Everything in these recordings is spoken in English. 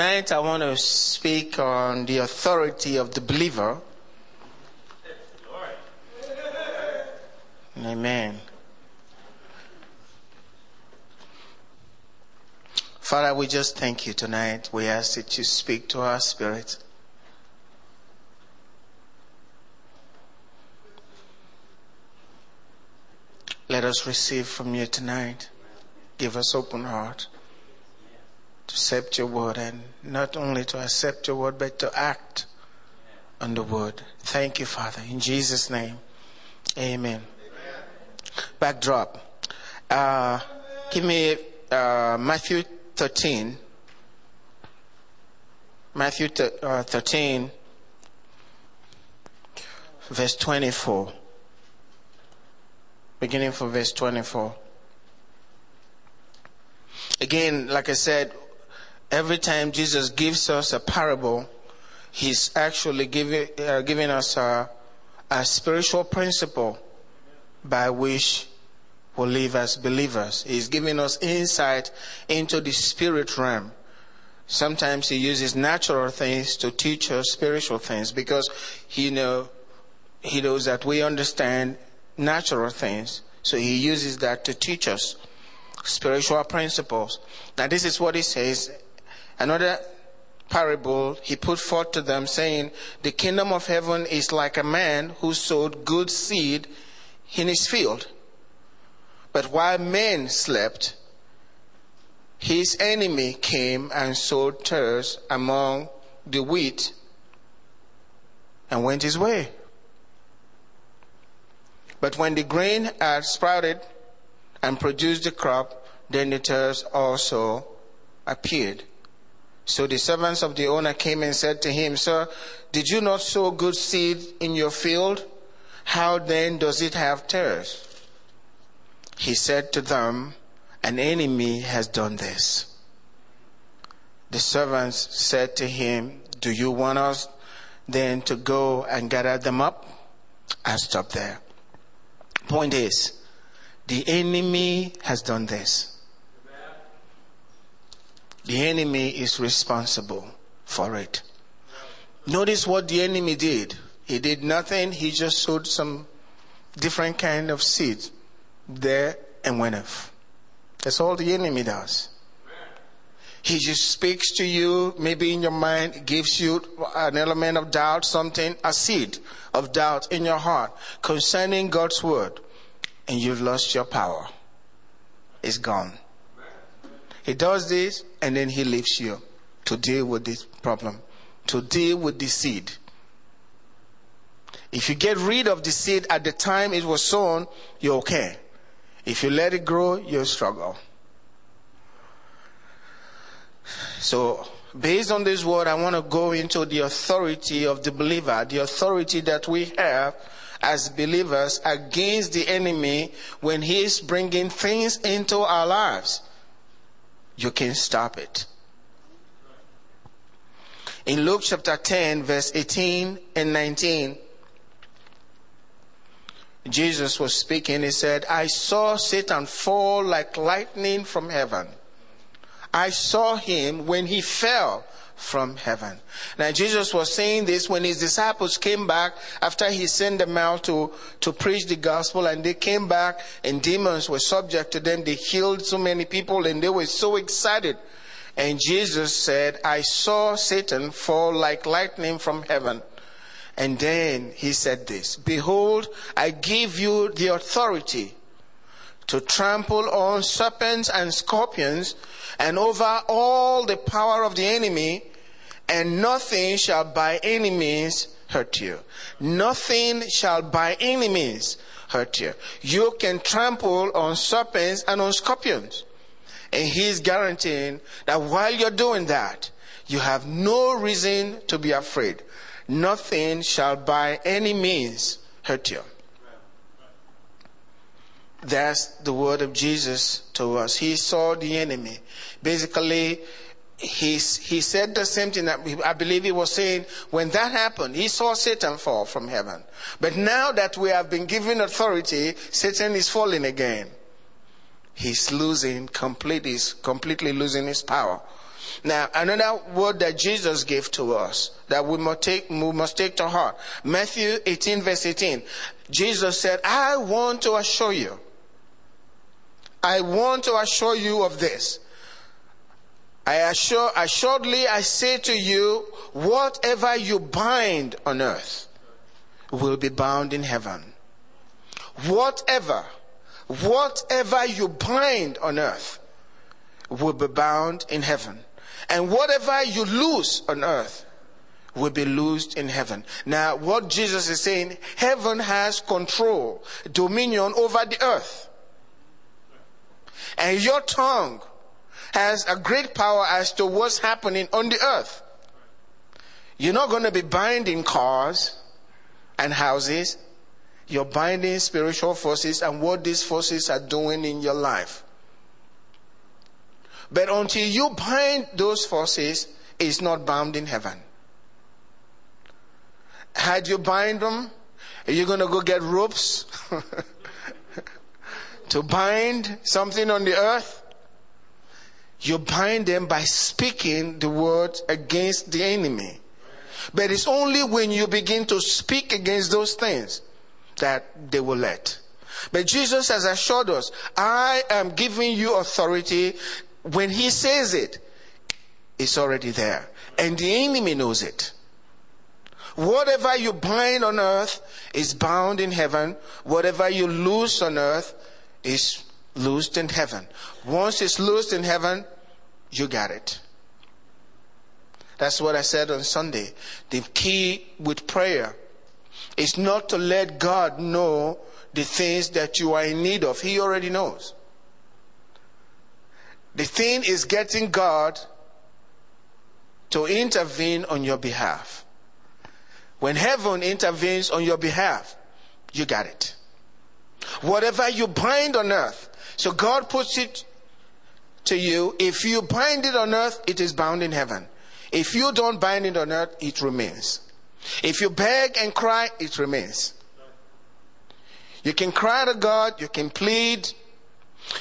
tonight I want to speak on the authority of the believer. Amen. Father, we just thank you tonight. We ask that you speak to our spirit. Let us receive from you tonight. Give us open heart to accept your word and not only to accept your word, but to act on the word. Thank you, Father. In Jesus' name, amen. amen. Backdrop. Uh, give me uh, Matthew 13. Matthew uh, 13, verse 24 beginning from verse 24. Again, like I said, every time Jesus gives us a parable, he's actually giving, uh, giving us a, a spiritual principle by which we live as believers. He's giving us insight into the spirit realm. Sometimes he uses natural things to teach us spiritual things because he know he knows that we understand natural things. So he uses that to teach us spiritual principles. Now this is what he says. Another parable he put forth to them saying, the kingdom of heaven is like a man who sowed good seed in his field. But while men slept, his enemy came and sowed tares among the wheat and went his way. But when the grain had sprouted and produced the crop, then the tares also appeared. So the servants of the owner came and said to him, Sir, did you not sow good seed in your field? How then does it have tares? He said to them, An enemy has done this. The servants said to him, Do you want us then to go and gather them up? I stop there. Point is, the enemy has done this. The enemy is responsible for it. Notice what the enemy did. He did nothing. He just sowed some different kind of seed there and went off. That's all the enemy does. He just speaks to you, maybe in your mind, gives you an element of doubt, something, a seed of doubt in your heart concerning God's word, and you've lost your power. It's gone. He does this, and then he leaves you to deal with this problem, to deal with the seed. If you get rid of the seed at the time it was sown, you're okay. If you let it grow, you'll struggle. So, based on this word, I want to go into the authority of the believer, the authority that we have as believers against the enemy when he is bringing things into our lives. You can stop it. In Luke chapter 10, verse 18 and 19, Jesus was speaking. He said, I saw Satan fall like lightning from heaven. I saw him when he fell from heaven. Now Jesus was saying this when his disciples came back after he sent them out to, to preach the gospel and they came back and demons were subject to them. They healed so many people and they were so excited. And Jesus said, I saw Satan fall like lightning from heaven. And then he said this, behold, I give you the authority to trample on serpents and scorpions and over all the power of the enemy and nothing shall by any means hurt you. Nothing shall by any means hurt you. You can trample on serpents and on scorpions. And he's guaranteeing that while you're doing that, you have no reason to be afraid. Nothing shall by any means hurt you. That's the word of Jesus to us. He saw the enemy. Basically, he, he said the same thing that I believe he was saying when that happened. He saw Satan fall from heaven. But now that we have been given authority, Satan is falling again. He's losing completely, completely losing his power. Now, another word that Jesus gave to us that we must take, we must take to heart. Matthew 18 verse 18. Jesus said, I want to assure you. I want to assure you of this. I assure, assuredly I say to you, whatever you bind on earth will be bound in heaven. Whatever, whatever you bind on earth will be bound in heaven. And whatever you lose on earth will be loosed in heaven. Now, what Jesus is saying, heaven has control, dominion over the earth. And your tongue has a great power as to what's happening on the earth. You're not going to be binding cars and houses. You're binding spiritual forces and what these forces are doing in your life. But until you bind those forces, it's not bound in heaven. Had you bind them, are you going to go get ropes to bind something on the earth? You bind them by speaking the word against the enemy. But it's only when you begin to speak against those things that they will let. But Jesus has assured us, I am giving you authority. When he says it, it's already there. And the enemy knows it. Whatever you bind on earth is bound in heaven. Whatever you loose on earth is loosed in heaven. Once it's loosed in heaven, you got it. That's what I said on Sunday. The key with prayer is not to let God know the things that you are in need of. He already knows. The thing is getting God to intervene on your behalf. When heaven intervenes on your behalf, you got it. Whatever you bind on earth, so God puts it to you. If you bind it on earth, it is bound in heaven. If you don't bind it on earth, it remains. If you beg and cry, it remains. You can cry to God, you can plead.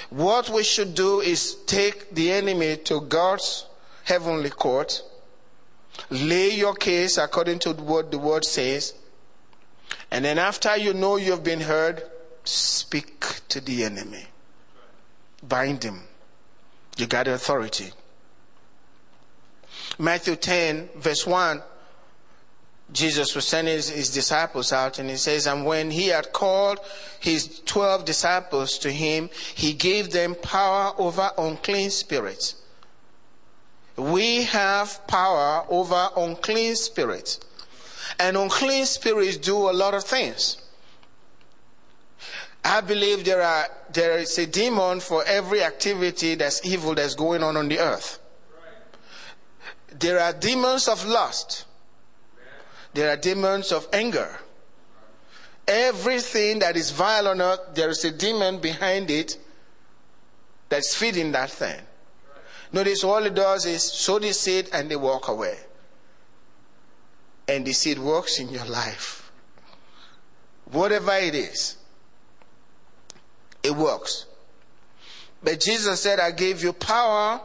What we should do is take the enemy to God's heavenly court Lay your case according to what the word says. And then after you know you've been heard, speak to the enemy. Bind him. You got authority. Matthew 10 verse 1, Jesus was sending his, his disciples out and he says, and when he had called his 12 disciples to him, he gave them power over unclean spirits we have power over unclean spirits. And unclean spirits do a lot of things. I believe there are there is a demon for every activity that's evil that's going on on the earth. There are demons of lust. There are demons of anger. Everything that is vile on earth, there is a demon behind it that's feeding that thing. Notice all it does is sow the seed and they walk away. And the seed works in your life. Whatever it is, it works. But Jesus said, I gave you power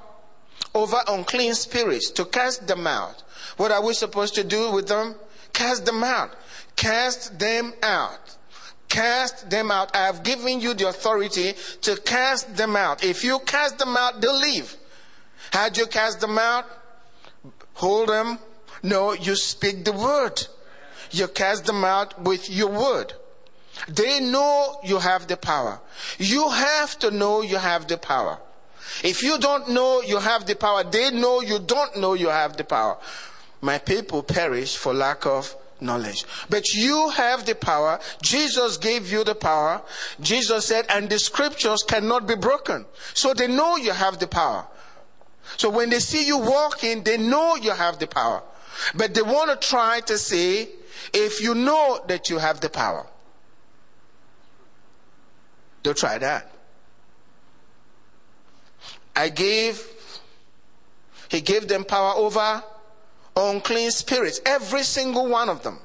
over unclean spirits to cast them out. What are we supposed to do with them? Cast them out. Cast them out. Cast them out. I have given you the authority to cast them out. If you cast them out, they'll leave. How'd you cast them out? Hold them? No, you speak the word. You cast them out with your word. They know you have the power. You have to know you have the power. If you don't know you have the power, they know you don't know you have the power. My people perish for lack of knowledge. But you have the power. Jesus gave you the power. Jesus said, and the scriptures cannot be broken. So they know you have the power. So when they see you walking, they know you have the power. But they want to try to say, if you know that you have the power, they'll try that. I gave, he gave them power over unclean spirits, every single one of them.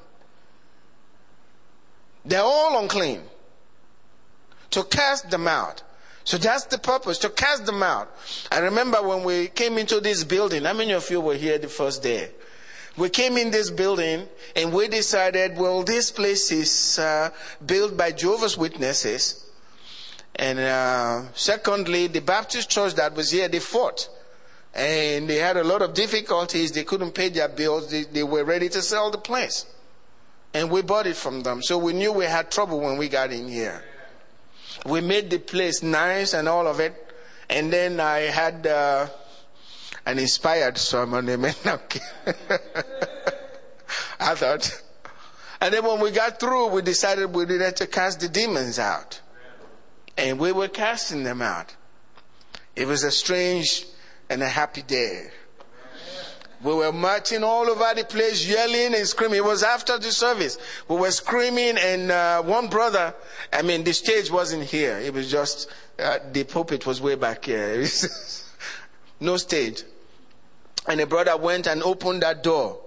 They're all unclean. To cast them out. So that's the purpose, to cast them out. I remember when we came into this building, how many of you were here the first day? We came in this building and we decided, well, this place is uh, built by Jehovah's Witnesses. And uh, secondly, the Baptist church that was here, they fought. And they had a lot of difficulties. They couldn't pay their bills. They, they were ready to sell the place. And we bought it from them. So we knew we had trouble when we got in here. We made the place nice and all of it. And then I had uh, an inspired sermon. Amen. I thought. And then when we got through, we decided we needed to cast the demons out. And we were casting them out. It was a strange and a happy day. We were marching all over the place, yelling and screaming. It was after the service. We were screaming, and uh, one brother, I mean, the stage wasn't here. It was just, uh, the pulpit was way back here. no stage. And a brother went and opened that door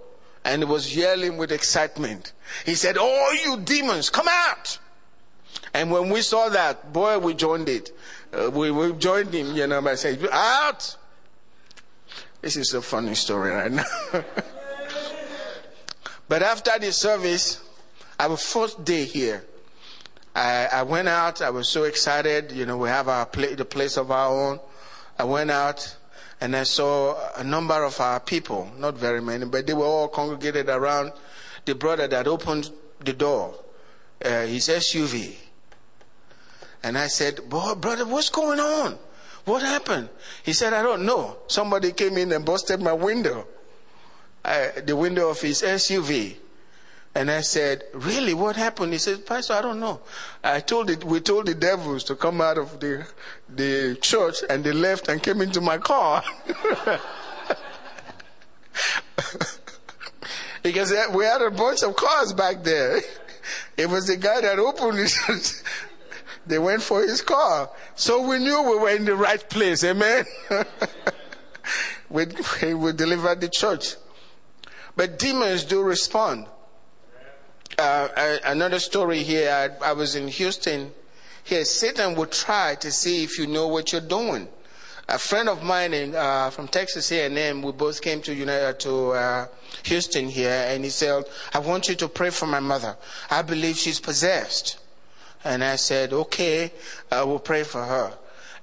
and was yelling with excitement. He said, Oh, you demons, come out! And when we saw that, boy, we joined it. Uh, we, we joined him, you know, by saying, Out! This is a funny story right now. but after the service, our first day here, I, I, went out. I was so excited. You know, we have our pla- the place of our own. I went out and I saw a number of our people, not very many, but they were all congregated around the brother that opened the door, uh, his SUV. And I said, brother, what's going on? What happened? He said, I don't know. Somebody came in and busted my window, I, the window of his SUV. And I said, really, what happened? He said, Pastor, I don't know. I told it, we told the devils to come out of the, the church and they left and came into my car. because uh, we had a bunch of cars back there. It was the guy that opened it. They went for his car. So we knew we were in the right place. Amen. we, we delivered the church. But demons do respond. Uh, another story here. I, I, was in Houston. Here, Satan will try to see if you know what you're doing. A friend of mine in, uh, from Texas A&M, we both came to United, to uh, Houston here, and he said, "I want you to pray for my mother. I believe she's possessed." And I said, okay, I will pray for her.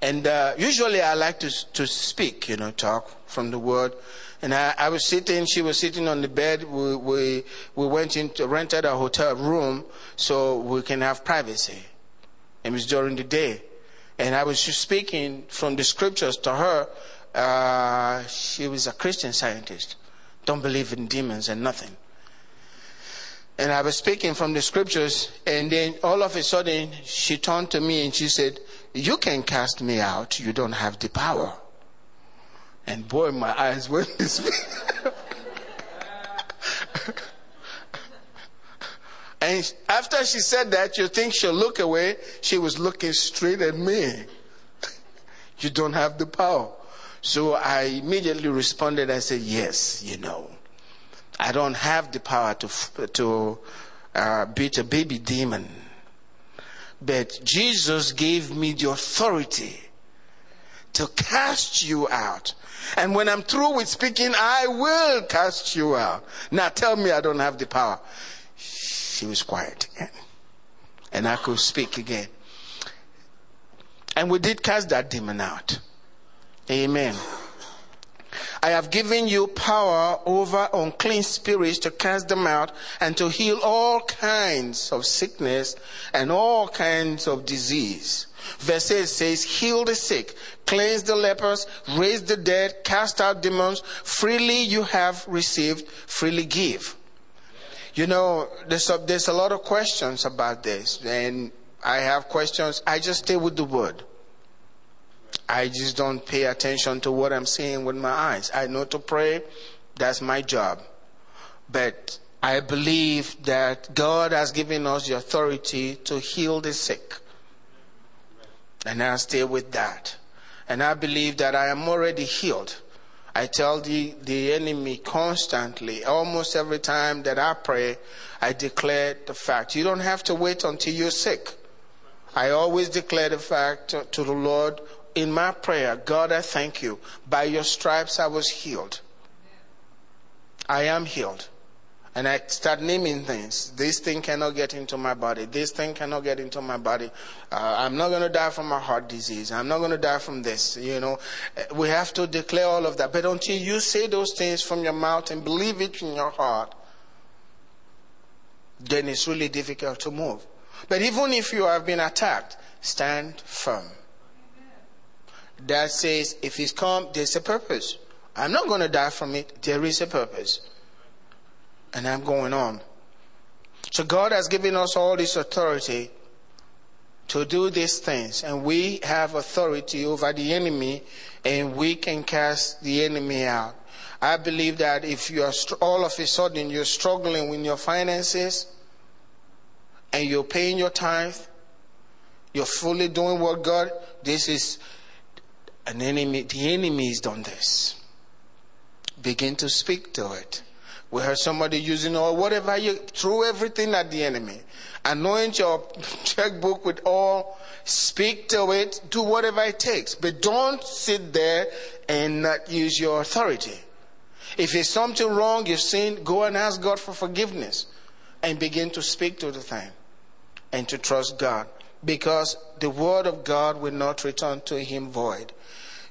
And uh, usually I like to, to speak, you know, talk from the word. And I, I was sitting, she was sitting on the bed. We, we, we went into, rented a hotel room so we can have privacy. It was during the day. And I was speaking from the scriptures to her. Uh, she was a Christian scientist. Don't believe in demons and nothing and I was speaking from the scriptures, and then all of a sudden she turned to me and she said, You can cast me out, you don't have the power. And boy, my eyes went this way. and after she said that, you think she'll look away, she was looking straight at me. you don't have the power. So I immediately responded, I said, Yes, you know. I don't have the power to, to uh, beat a baby demon. But Jesus gave me the authority to cast you out. And when I'm through with speaking, I will cast you out. Now tell me I don't have the power. She was quiet again. And I could speak again. And we did cast that demon out. Amen. I have given you power over unclean spirits to cast them out and to heal all kinds of sickness and all kinds of disease. Verse 8 says, heal the sick, cleanse the lepers, raise the dead, cast out demons. Freely you have received, freely give. You know, there's a, there's a lot of questions about this and I have questions. I just stay with the word. I just don't pay attention to what I'm seeing with my eyes. I know to pray, that's my job. But I believe that God has given us the authority to heal the sick. And I stay with that. And I believe that I am already healed. I tell the, the enemy constantly, almost every time that I pray, I declare the fact. You don't have to wait until you're sick. I always declare the fact to, to the Lord in my prayer God, I thank you. By your stripes I was healed. I am healed. And I start naming things. This thing cannot get into my body. This thing cannot get into my body. Uh, I'm not going to die from a heart disease. I'm not going to die from this. You know, we have to declare all of that. But until you say those things from your mouth and believe it in your heart, then it's really difficult to move. But even if you have been attacked, stand firm. That says, if he's come, there's a purpose. I'm not going to die from it. There is a purpose. And I'm going on. So God has given us all this authority to do these things. And we have authority over the enemy and we can cast the enemy out. I believe that if you are all of a sudden you're struggling with your finances and you're paying your tithe, you're fully doing what God, this is an enemy, the enemy has done this. Begin to speak to it. We heard somebody using or whatever you throw everything at the enemy. Anoint your checkbook with all, speak to it, do whatever it takes. But don't sit there and not use your authority. If it's something wrong you've seen, go and ask God for forgiveness and begin to speak to the thing and to trust God. Because the word of God will not return to him void.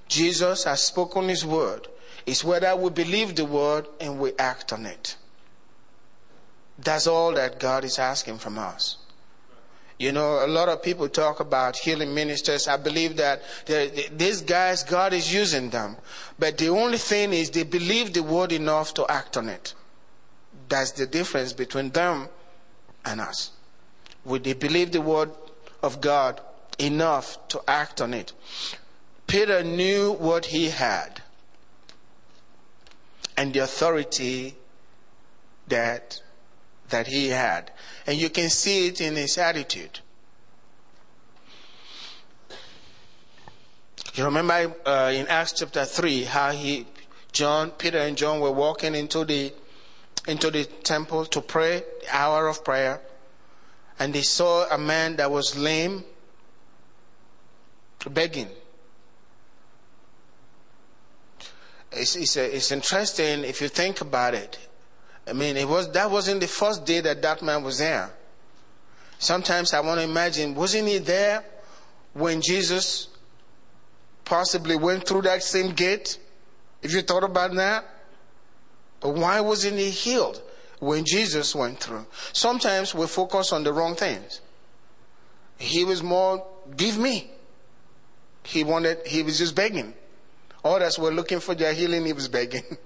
Jesus has spoken his word. It's whether we believe the word and we act on it. That's all that God is asking from us. You know, a lot of people talk about healing ministers. I believe that these guys, God is using them. But the only thing is they believe the word enough to act on it. That's the difference between them and us. Would they believe the word of God enough to act on it? Peter knew what he had and the authority that that he had. And you can see it in his attitude. You remember uh, in Acts chapter 3 how he John Peter and John were walking into the into the temple to pray, the hour of prayer, and they saw a man that was lame begging. It's, it's, a, it's interesting if you think about it. I mean, it was, that wasn't the first day that that man was there. Sometimes I want to imagine, wasn't he there when Jesus possibly went through that same gate? If you thought about that? But why wasn't he healed when Jesus went through? Sometimes we focus on the wrong things. He was more, give me. He wanted, he was just begging. Others were looking for their healing, he was begging.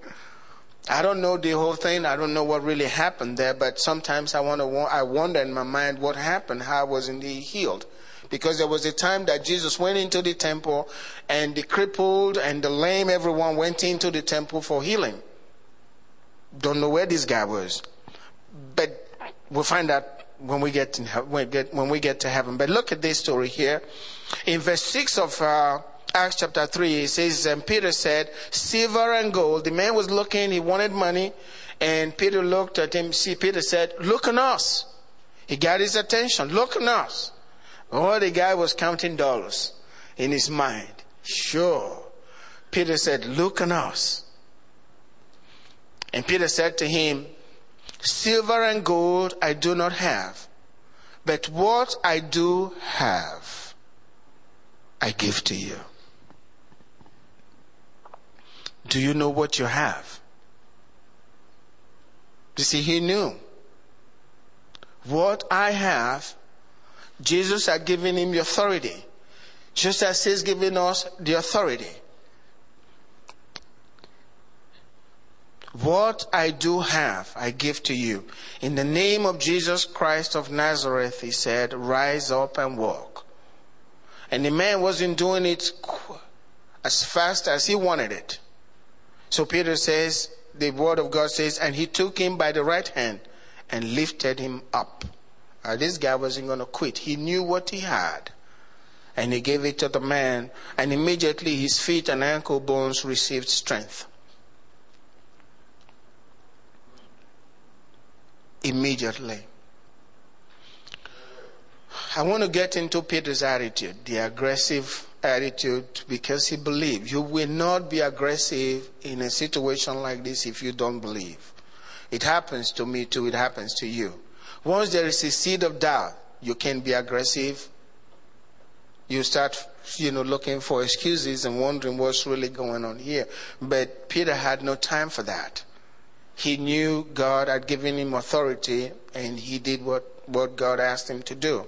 I don't know the whole thing. I don't know what really happened there, but sometimes I to, I wonder in my mind what happened. How was he healed? Because there was a time that Jesus went into the temple and the crippled and the lame, everyone went into the temple for healing. Don't know where this guy was. But we'll find out when we get, to, when we get to heaven. But look at this story here. In verse 6 of, uh, Acts chapter 3, it says, and Peter said, silver and gold. The man was looking, he wanted money, and Peter looked at him. See, Peter said, look on us. He got his attention. Look on us. Oh, the guy was counting dollars in his mind. Sure. Peter said, look on us. And Peter said to him, silver and gold I do not have, but what I do have, I give to you. Do you know what you have? You see, he knew. What I have, Jesus had given him the authority, just as he's given us the authority. What I do have, I give to you. In the name of Jesus Christ of Nazareth, he said, rise up and walk. And the man wasn't doing it as fast as he wanted it. So Peter says, the word of God says, and he took him by the right hand and lifted him up. Uh, this guy wasn't going to quit. He knew what he had. And he gave it to the man, and immediately his feet and ankle bones received strength. Immediately. I want to get into Peter's attitude, the aggressive attitude, because he believed. You will not be aggressive in a situation like this if you don't believe. It happens to me too, it happens to you. Once there is a seed of doubt, you can be aggressive. You start, you know, looking for excuses and wondering what's really going on here. But Peter had no time for that. He knew God had given him authority and he did what, what God asked him to do.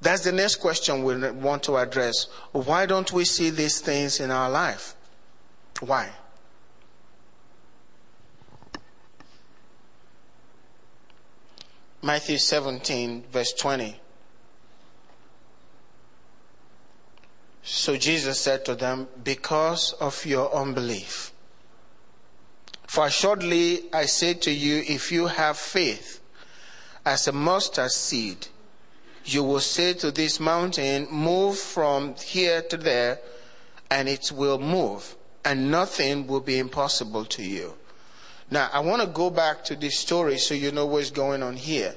That's the next question we want to address. Why don't we see these things in our life? Why? Matthew 17, verse 20. So Jesus said to them, Because of your unbelief. For assuredly I say to you, if you have faith as a mustard seed, you will say to this mountain, Move from here to there, and it will move, and nothing will be impossible to you. Now, I want to go back to this story so you know what's going on here.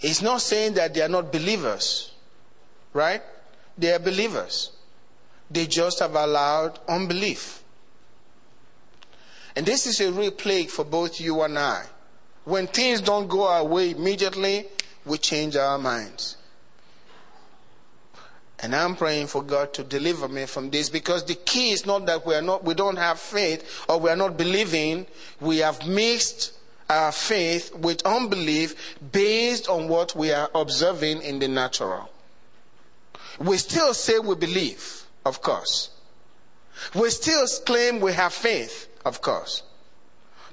It's not saying that they are not believers, right? They are believers. They just have allowed unbelief. And this is a real plague for both you and I. When things don't go our way immediately, we change our minds. And I'm praying for God to deliver me from this because the key is not that we are not, we don't have faith or we are not believing. We have mixed our faith with unbelief based on what we are observing in the natural. We still say we believe, of course. We still claim we have faith, of course.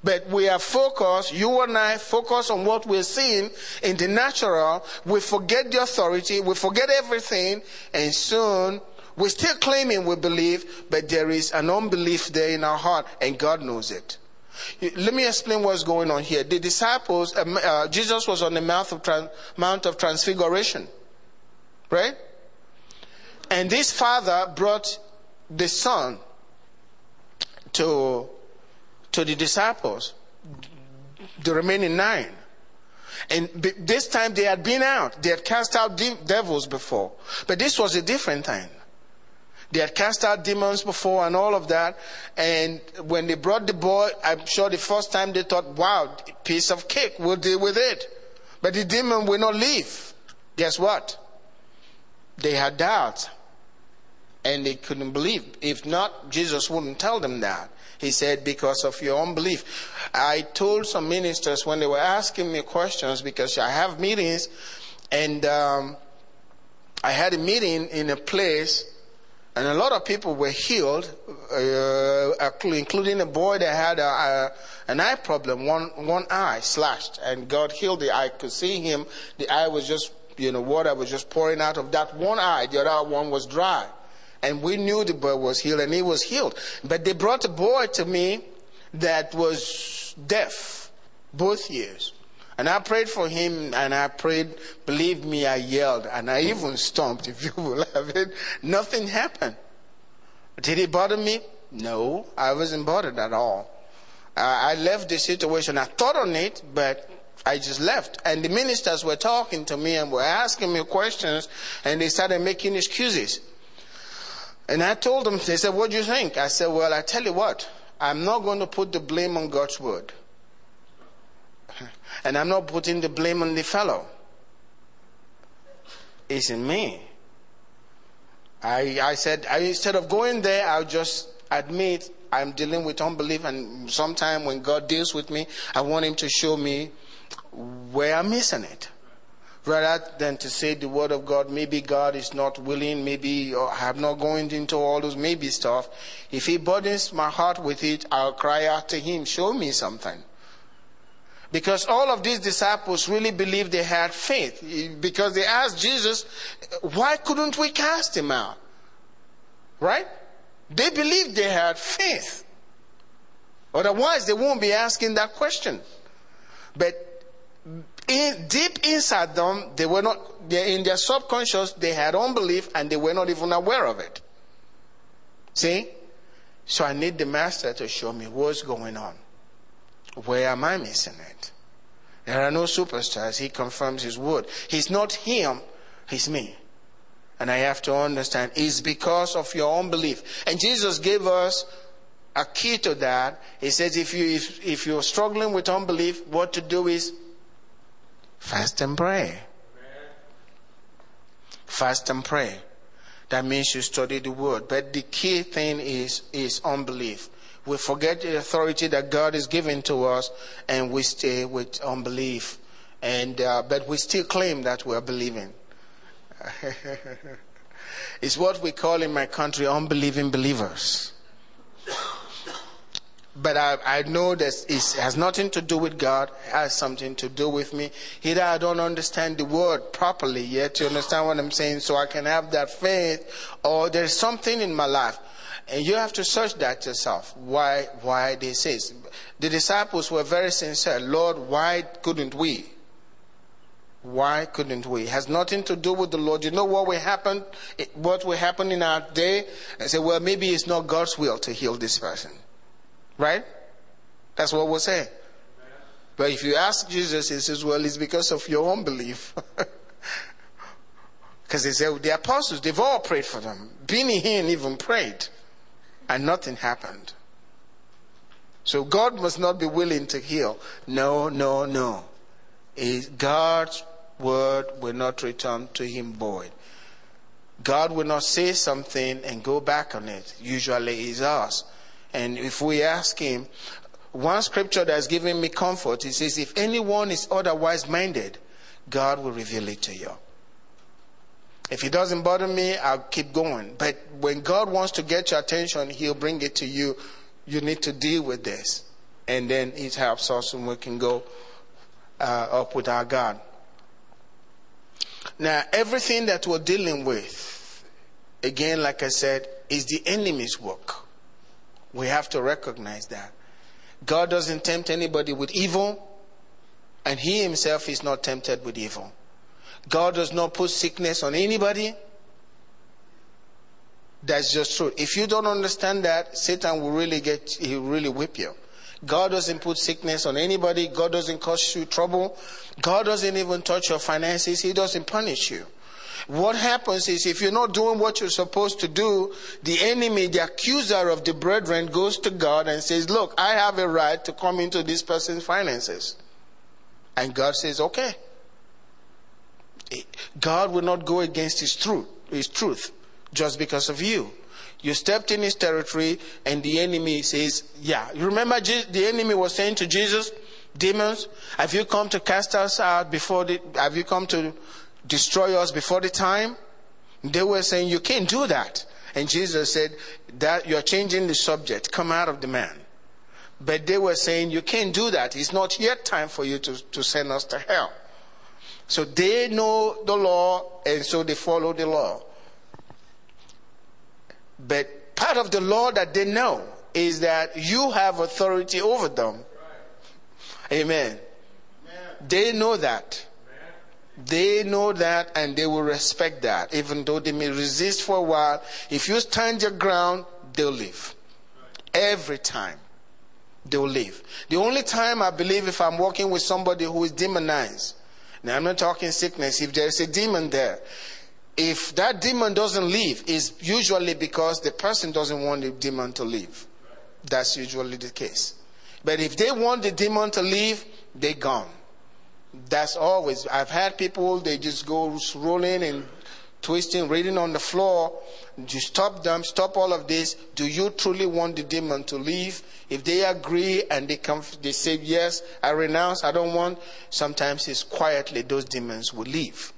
But we are focused, you and I focus on what we're seeing in the natural. We forget the authority, we forget everything, and soon we're still claiming we believe, but there is an unbelief there in our heart, and God knows it. Let me explain what's going on here. The disciples, uh, uh Jesus was on the of, Trans- Mount of Transfiguration, right? And this father brought the son to to the disciples, the remaining nine. And this time they had been out. They had cast out de- devils before. But this was a different thing. They had cast out demons before and all of that. And when they brought the boy, I'm sure the first time they thought, wow, piece of cake, we'll deal with it. But the demon will not leave. Guess what? They had doubts. And they couldn't believe. If not, Jesus wouldn't tell them that. He said, because of your unbelief. I told some ministers when they were asking me questions, because I have meetings, and um, I had a meeting in a place, and a lot of people were healed, uh, including a boy that had a, a, an eye problem, one, one eye slashed, and God healed the eye. I could see him, the eye was just, you know, water was just pouring out of that one eye, the other one was dry. And we knew the boy was healed and he was healed. But they brought a boy to me that was deaf both years. And I prayed for him and I prayed, believe me, I yelled and I even stomped, if you will have it. Nothing happened. Did it bother me? No, I wasn't bothered at all. I left the situation. I thought on it, but I just left. And the ministers were talking to me and were asking me questions and they started making excuses. And I told them, they said, what do you think? I said, well, I tell you what, I'm not going to put the blame on God's word. And I'm not putting the blame on the fellow. It's in me. I, I said, I, instead of going there, I'll just admit I'm dealing with unbelief. And sometime when God deals with me, I want Him to show me where I'm missing it rather than to say the word of God, maybe God is not willing, maybe I have not going into all those maybe stuff. If He burdens my heart with it, I'll cry out to Him, show me something. Because all of these disciples really believed they had faith. Because they asked Jesus, why couldn't we cast him out? Right? They believed they had faith. Otherwise, they won't be asking that question. But in, deep inside them, they were not, in their subconscious, they had unbelief and they were not even aware of it. See? So I need the master to show me what's going on. Where am I missing it? There are no superstars. He confirms his word. He's not him, he's me. And I have to understand it's because of your unbelief. And Jesus gave us a key to that. He says if you if, if you're struggling with unbelief, what to do is fast and pray. Fast and pray. That means you study the word. But the key thing is is unbelief. We forget the authority that God is giving to us, and we stay with unbelief. And uh, but we still claim that we are believing. it's what we call in my country unbelieving believers. But I, I know that it has nothing to do with God, it has something to do with me. Either I don't understand the word properly yet, you understand what I'm saying, so I can have that faith, or there's something in my life. And you have to search that yourself. Why, why they say The disciples were very sincere. Lord, why couldn't we? Why couldn't we? It has nothing to do with the Lord. You know what will happen? What will happen in our day? I say, well, maybe it's not God's will to heal this person. Right? That's what we're saying. But if you ask Jesus, he says, well, it's because of your unbelief. Because he said, the apostles, they've all prayed for them. Benny Hinn even prayed and nothing happened. So God must not be willing to heal. No, no, no. God's word will not return to him void. God will not say something and go back on it. Usually it's us. And if we ask him, one scripture that's giving me comfort, it says, if anyone is otherwise minded, God will reveal it to you. If it doesn't bother me, I'll keep going. But when God wants to get your attention, He'll bring it to you. You need to deal with this. And then it helps us and we can go uh, up with our God. Now, everything that we're dealing with, again, like I said, is the enemy's work. We have to recognize that. God doesn't tempt anybody with evil, and He Himself is not tempted with evil. God does not put sickness on anybody. That's just true. If you don't understand that, Satan will really get, he will really whip you. God doesn't put sickness on anybody. God doesn't cause you trouble. God doesn't even touch your finances. He doesn't punish you. What happens is if you're not doing what you're supposed to do, the enemy, the accuser of the brethren goes to God and says, look, I have a right to come into this person's finances. And God says, okay. Eh, God will not go against his truth, his truth just because of you. You stepped in his territory and the enemy says, yeah. You remember the enemy was saying to Jesus, demons, have you come to cast us out before the, have you come to destroy us before the time? They were saying, you can't do that. And Jesus said that you're changing the subject. Come out of the man. But they were saying, you can't do that. It's not yet time for you to, to send us to hell. So they know the law and so they follow the law. But part of the law that they know is that you have authority over them. Amen. Amen. They know that. They know that and they will respect that. Even though they may resist for a while, if you stand your ground, they'll leave. Every time. They'll leave. The only time I believe if I'm working with somebody who is demonized, now, I'm not talking sickness. If there's a demon there, if that demon doesn't leave, it's usually because the person doesn't want the demon to leave. That's usually the case. But if they want the demon to leave, they're gone. That's always. I've had people, they just go rolling and twisting, reading on the floor. You stop them, stop all of this. Do you truly want the demon to leave? If they agree and they come, they say, yes, I renounce, I don't want, sometimes it's quietly those demons will leave.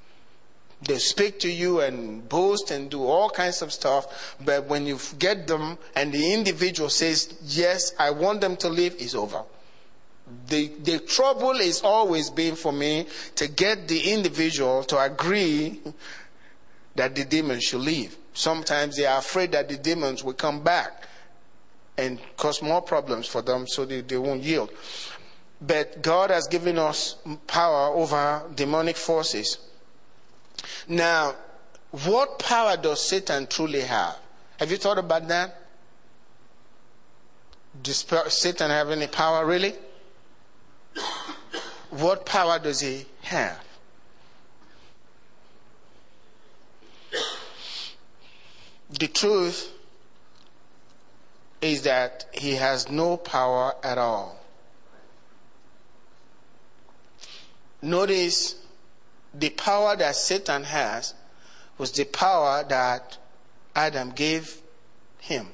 They speak to you and boast and do all kinds of stuff, but when you get them and the individual says, yes, I want them to leave, it's over. The, the trouble is always been for me to get the individual to agree that the demons should leave. Sometimes they are afraid that the demons will come back and cause more problems for them so they, they won't yield. But God has given us power over demonic forces. Now, what power does Satan truly have? Have you thought about that? Does Satan have any power really? What power does he have? The truth is that he has no power at all. Notice the power that Satan has was the power that Adam gave him.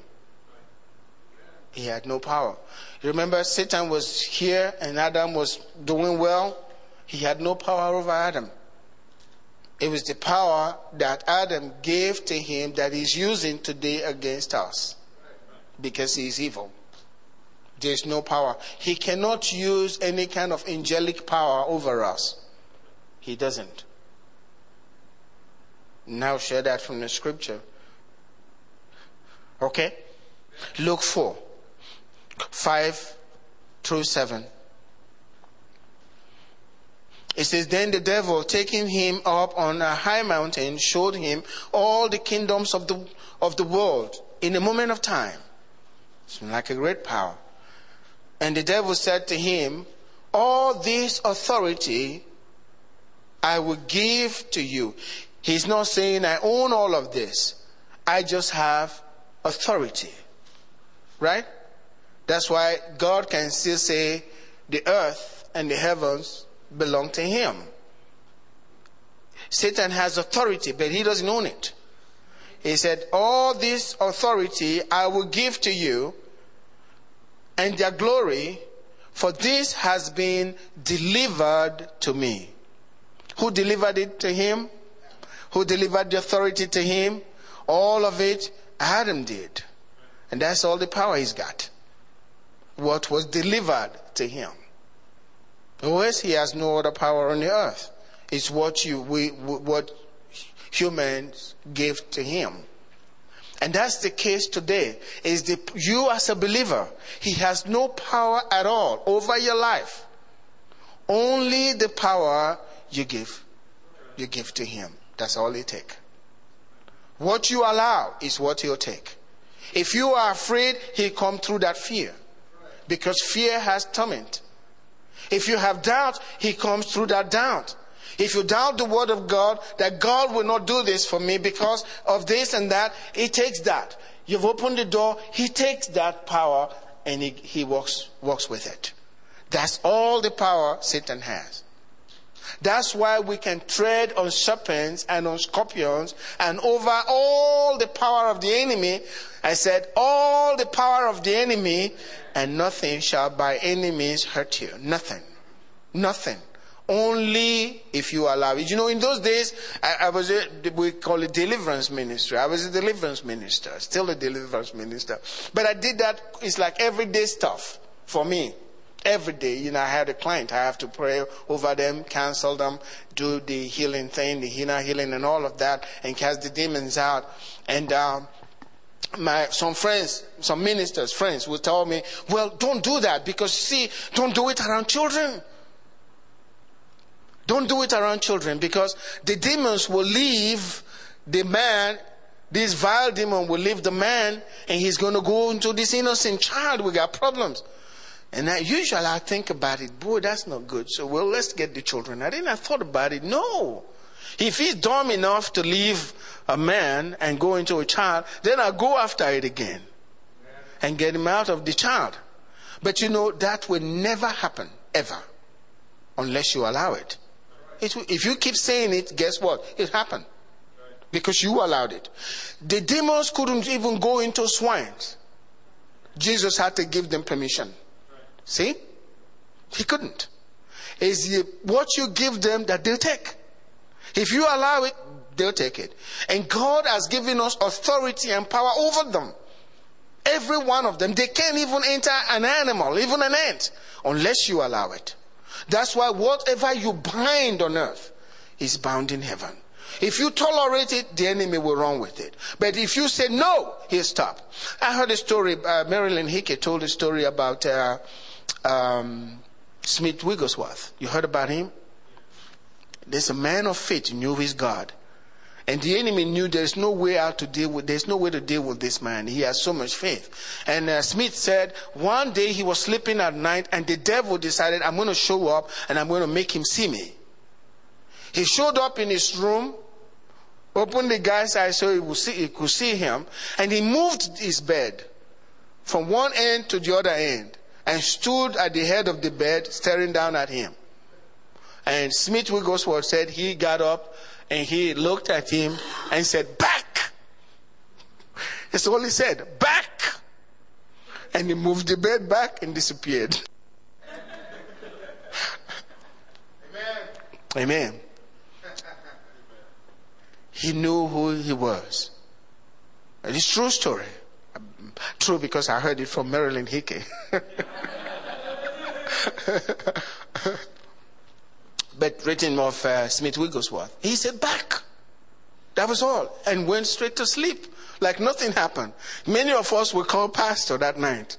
He had no power. Remember, Satan was here and Adam was doing well. He had no power over Adam. It was the power that Adam gave to him that he's using today against us because he's evil. There's no power. He cannot use any kind of angelic power over us. He doesn't. Now share that from the scripture. Okay? Luke 4, 5 through 7. It says, Then the devil, taking him up on a high mountain, showed him all the kingdoms of the, of the world in a moment of time. It's like a great power. And the devil said to him, All this authority I will give to you. He's not saying, I own all of this. I just have authority. Right? That's why God can still say, the earth and the heavens belong to him. Satan has authority, but he doesn't own it. He said, All this authority I will give to you and their glory, for this has been delivered to me. Who delivered it to him? Who delivered the authority to him? All of it, Adam did. And that's all the power he's got. What was delivered to him. Otherwise, he has no other power on the earth. It's what you, we, what humans gave to him. And that's the case today. Is the, you as a believer, he has no power at all over your life. Only the power you give, you give to him. That's all he take. What you allow is what he'll take. If you are afraid, he'll come through that fear. Because fear has torment. If you have doubt, he comes through that doubt. If you doubt the word of God, that God will not do this for me because of this and that, he takes that. You've opened the door, he takes that power and he, he walks, walks with it. That's all the power Satan has. That's why we can tread on serpents and on scorpions and over all the power of the enemy. I said, all the power of the enemy, and nothing shall by any means hurt you. Nothing. Nothing only if you allow it. You know, in those days, I, I, was a, we call it deliverance ministry. I was a deliverance minister, still a deliverance minister. But I did that, it's like everyday stuff for me. Every day, you know, I had a client. I have to pray over them, cancel them, do the healing thing, the inner healing and all of that, and cast the demons out. And, um, my some friends, some ministers, friends will tell me, well, don't do that because see, don't do it around children. Don't do it around children because the demons will leave the man. This vile demon will leave the man and he's going to go into this innocent child. We got problems. And I, usually I think about it, boy, that's not good. So, well, let's get the children. I didn't I thought about it. No. If he's dumb enough to leave a man and go into a child, then I'll go after it again and get him out of the child. But you know, that will never happen, ever, unless you allow it. It, if you keep saying it, guess what? It happened. Because you allowed it. The demons couldn't even go into swines. Jesus had to give them permission. See? He couldn't. Is what you give them that they'll take. If you allow it, they'll take it. And God has given us authority and power over them. Every one of them. They can't even enter an animal, even an ant, unless you allow it. That's why whatever you bind on earth is bound in heaven. If you tolerate it, the enemy will run with it. But if you say no, he'll stop. I heard a story, uh, Marilyn Hickey told a story about uh, um, Smith Wigglesworth. You heard about him? There's a man of faith who knew his God. And the enemy knew there's no way out to deal with, there's no way to deal with this man. He has so much faith. And uh, Smith said one day he was sleeping at night and the devil decided, I'm going to show up and I'm going to make him see me. He showed up in his room, opened the guy's eyes so he, would see, he could see him, and he moved his bed from one end to the other end and stood at the head of the bed staring down at him. And Smith Wigglesworth said he got up and he looked at him and said, Back! That's all he said, Back! And he moved the bed back and disappeared. Amen. Amen. He knew who he was. It's true story. True because I heard it from Marilyn Hickey. but written of uh, Smith Wigglesworth. He said, back. That was all. And went straight to sleep. Like nothing happened. Many of us will call pastor that night.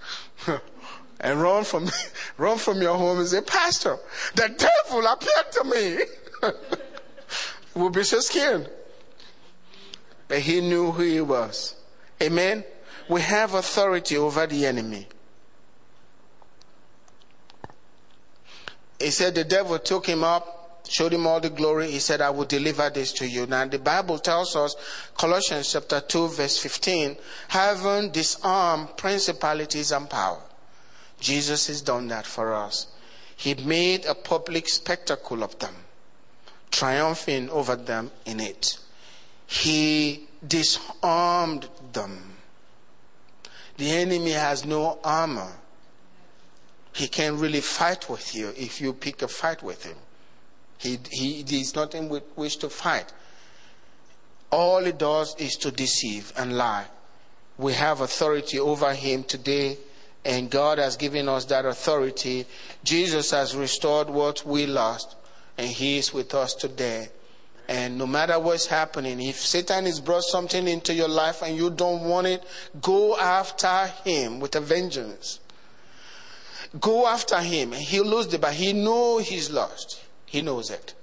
and run from, run from your home and say, Pastor, the devil appeared to me. we'll be so scared. But he knew who he was. Amen. We have authority over the enemy. He said the devil took him up, showed him all the glory. He said, I will deliver this to you. Now the Bible tells us, Colossians chapter 2 verse 15, having disarmed principalities and power. Jesus has done that for us. He made a public spectacle of them, triumphing over them in it. He disarmed them. The enemy has no armor he can't really fight with you if you pick a fight with him. He, he, he's nothing with which to fight. All he does is to deceive and lie. We have authority over him today, and God has given us that authority. Jesus has restored what we lost, and he is with us today. And no matter what's happening, if Satan has brought something into your life and you don't want it, go after him with a vengeance. Go after him. He'll lose the battle. He knows he's lost. He knows it.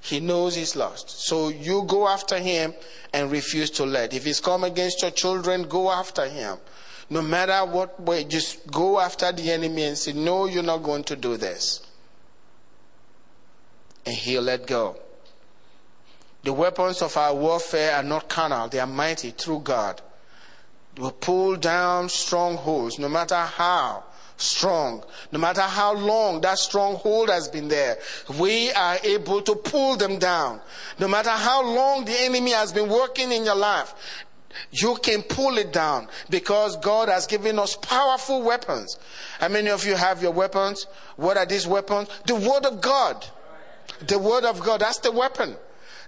He knows he's lost. So you go after him and refuse to let. If he's come against your children, go after him. No matter what way, just go after the enemy and say, No, you're not going to do this. And he'll let go. The weapons of our warfare are not carnal, they are mighty through God. We pull down strongholds, no matter how strong. No matter how long that stronghold has been there, we are able to pull them down. No matter how long the enemy has been working in your life, you can pull it down because God has given us powerful weapons. How many of you have your weapons? What are these weapons? The Word of God. The Word of God. That's the weapon.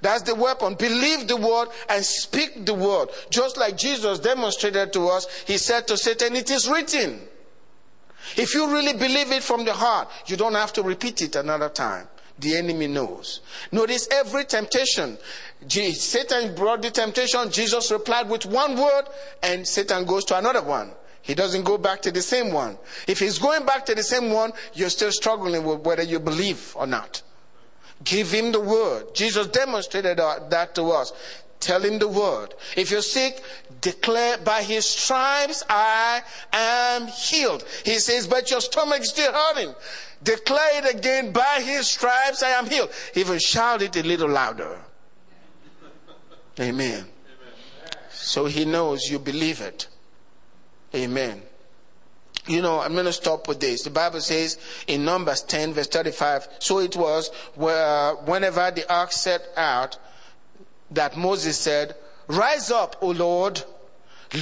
That's the weapon. Believe the word and speak the word. Just like Jesus demonstrated to us, he said to Satan, It is written. If you really believe it from the heart, you don't have to repeat it another time. The enemy knows. Notice every temptation. Satan brought the temptation, Jesus replied with one word, and Satan goes to another one. He doesn't go back to the same one. If he's going back to the same one, you're still struggling with whether you believe or not. Give him the word. Jesus demonstrated that to us. Tell him the word. If you're sick, declare by his stripes I am healed. He says, but your stomach's still hurting. Declare it again, by his stripes I am healed. Even shout it a little louder. Amen. So he knows you believe it. Amen. You know, I'm going to stop with this. The Bible says in Numbers 10, verse 35, so it was where, whenever the ark set out, that Moses said, Rise up, O Lord,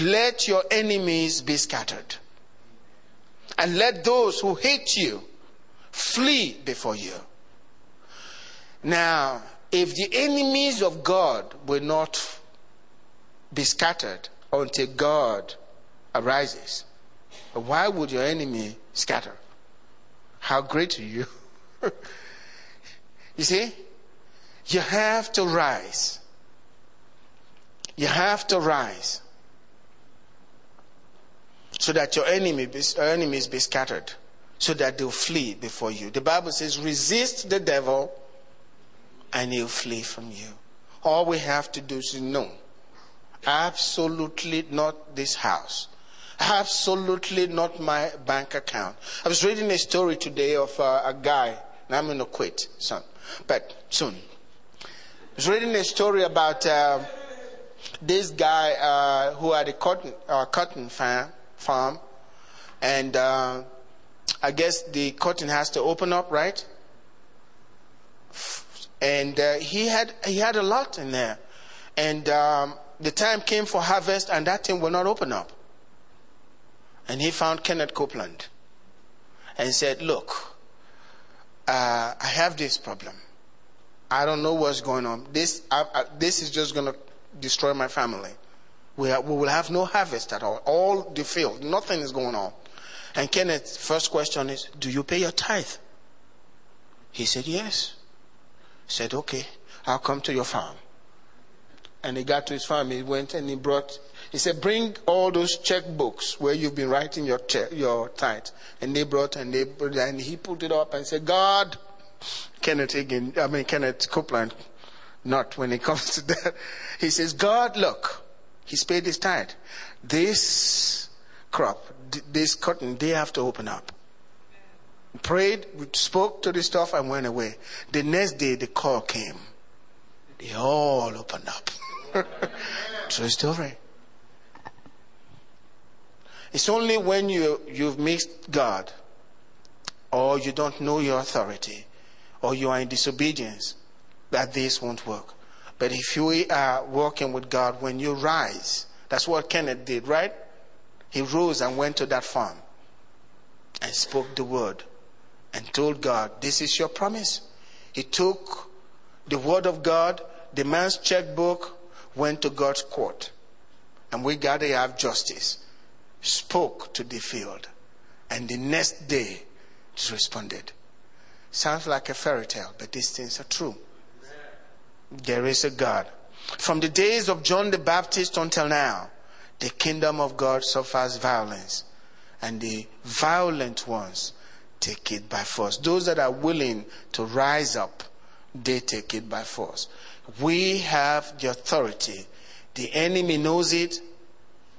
let your enemies be scattered, and let those who hate you flee before you. Now, if the enemies of God will not be scattered until God arises, why would your enemy scatter? How great are you? you see, you have to rise. You have to rise so that your enemy be, enemies be scattered, so that they'll flee before you. The Bible says, resist the devil and he'll flee from you. All we have to do is no. Absolutely not this house. Absolutely not my bank account. I was reading a story today of uh, a guy, and I'm going to quit soon, but soon. I was reading a story about uh, this guy uh, who had a cotton, uh, cotton farm, farm and uh, I guess the cotton has to open up, right? And he had he had a lot in there, and um, the time came for harvest, and that thing will not open up. And he found Kenneth Copeland, and said, "Look, uh, I have this problem. I don't know what's going on. This this is just going to destroy my family. We, we will have no harvest at all. All the field, nothing is going on." And Kenneth's first question is, Do you pay your tithe? He said, Yes. He said, Okay, I'll come to your farm. And he got to his farm. He went and he brought, he said, Bring all those checkbooks where you've been writing your, your tithe. And they brought and they and he put it up and said, God, Kenneth again, I mean, Kenneth Copeland, not when it comes to that. He says, God, look, he's paid his tithe. This crop, this curtain, they have to open up. Prayed, spoke to the stuff and went away. The next day, the call came. They all opened up. True story. It's only when you, you've missed God, or you don't know your authority, or you are in disobedience, that this won't work. But if you are walking with God, when you rise, that's what Kenneth did, right? He rose and went to that farm and spoke the word and told God, This is your promise. He took the word of God, the man's checkbook, went to God's court. And we got to have justice. Spoke to the field. And the next day, it responded. Sounds like a fairy tale, but these things are true. There is a God. From the days of John the Baptist until now, the kingdom of God suffers violence, and the violent ones take it by force. Those that are willing to rise up, they take it by force. We have the authority. The enemy knows it,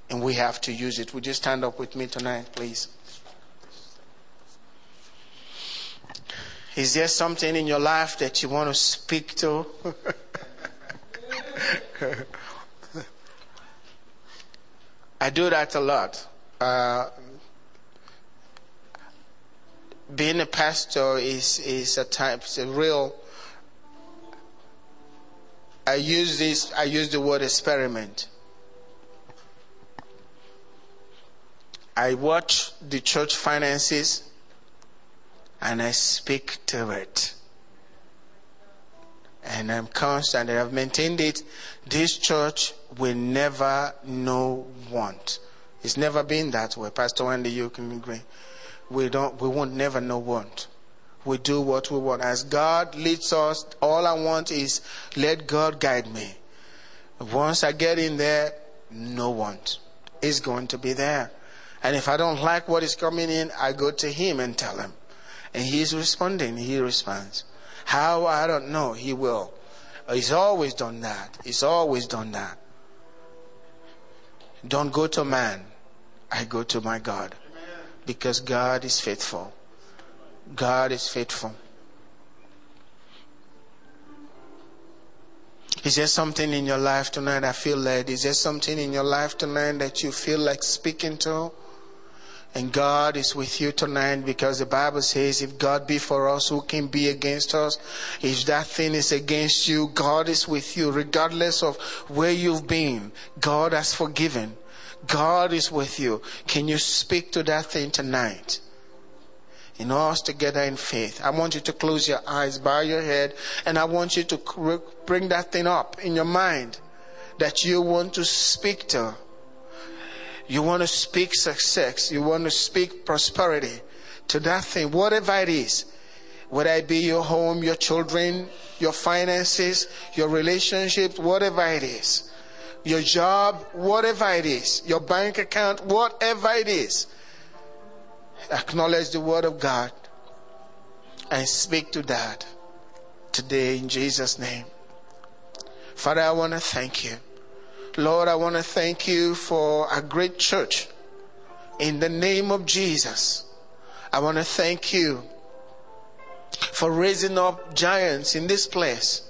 and we have to use it. Would you stand up with me tonight, please? Is there something in your life that you want to speak to? I do that a lot. Uh, being a pastor is is a type, it's a real. I use this. I use the word experiment. I watch the church finances, and I speak to it and I'm constant and I've maintained it. This church will never know want. It's never been that way. Pastor Wendy, you can agree. We don't, we won't never know want. We do what we want. As God leads us, all I want is let God guide me. Once I get in there, no want is going to be there. And if I don't like what is coming in, I go to Him and tell Him. And He's responding. He responds. How? I don't know. He will. He's always done that. He's always done that. Don't go to man. I go to my God. Because God is faithful. God is faithful. Is there something in your life tonight I feel led? Is there something in your life tonight that you feel like speaking to? And God is with you tonight because the Bible says, if God be for us, who can be against us? If that thing is against you, God is with you regardless of where you've been. God has forgiven. God is with you. Can you speak to that thing tonight? In us together in faith. I want you to close your eyes, bow your head, and I want you to bring that thing up in your mind that you want to speak to. You want to speak success. You want to speak prosperity to that thing, whatever it is. Whether it be your home, your children, your finances, your relationships, whatever it is. Your job, whatever it is. Your bank account, whatever it is. Acknowledge the word of God and speak to that today in Jesus' name. Father, I want to thank you. Lord, I want to thank you for a great church. In the name of Jesus, I want to thank you for raising up giants in this place.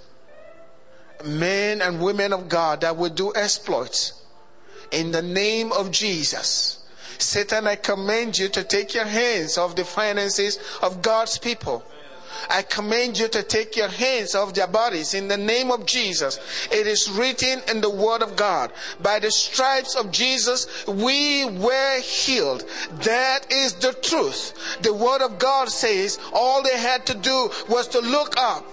Men and women of God that will do exploits. In the name of Jesus. Satan, I command you to take your hands off the finances of God's people. I command you to take your hands off their bodies in the name of Jesus. It is written in the Word of God. By the stripes of Jesus, we were healed. That is the truth. The Word of God says all they had to do was to look up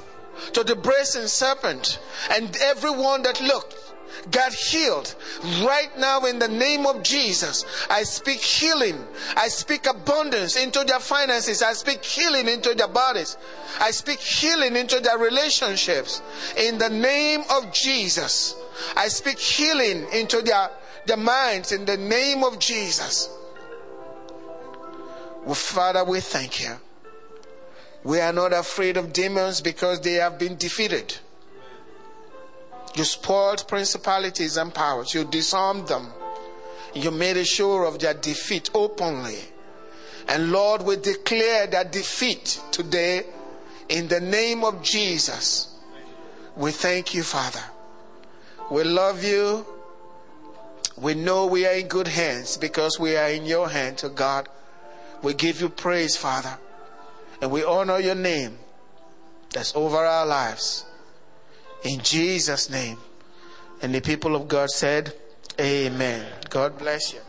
to the brazen serpent, and everyone that looked got healed right now in the name of Jesus. I speak healing. I speak abundance into their finances. I speak healing into their bodies. I speak healing into their relationships in the name of Jesus. I speak healing into their, their minds in the name of Jesus. Well, Father, we thank you. We are not afraid of demons because they have been defeated. You spoiled principalities and powers. You disarmed them. You made sure of their defeat openly. And Lord, we declare that defeat today in the name of Jesus. We thank you, Father. We love you. We know we are in good hands because we are in your hands, oh God. We give you praise, Father. And we honor your name that's over our lives. In Jesus' name. And the people of God said, Amen. God bless you.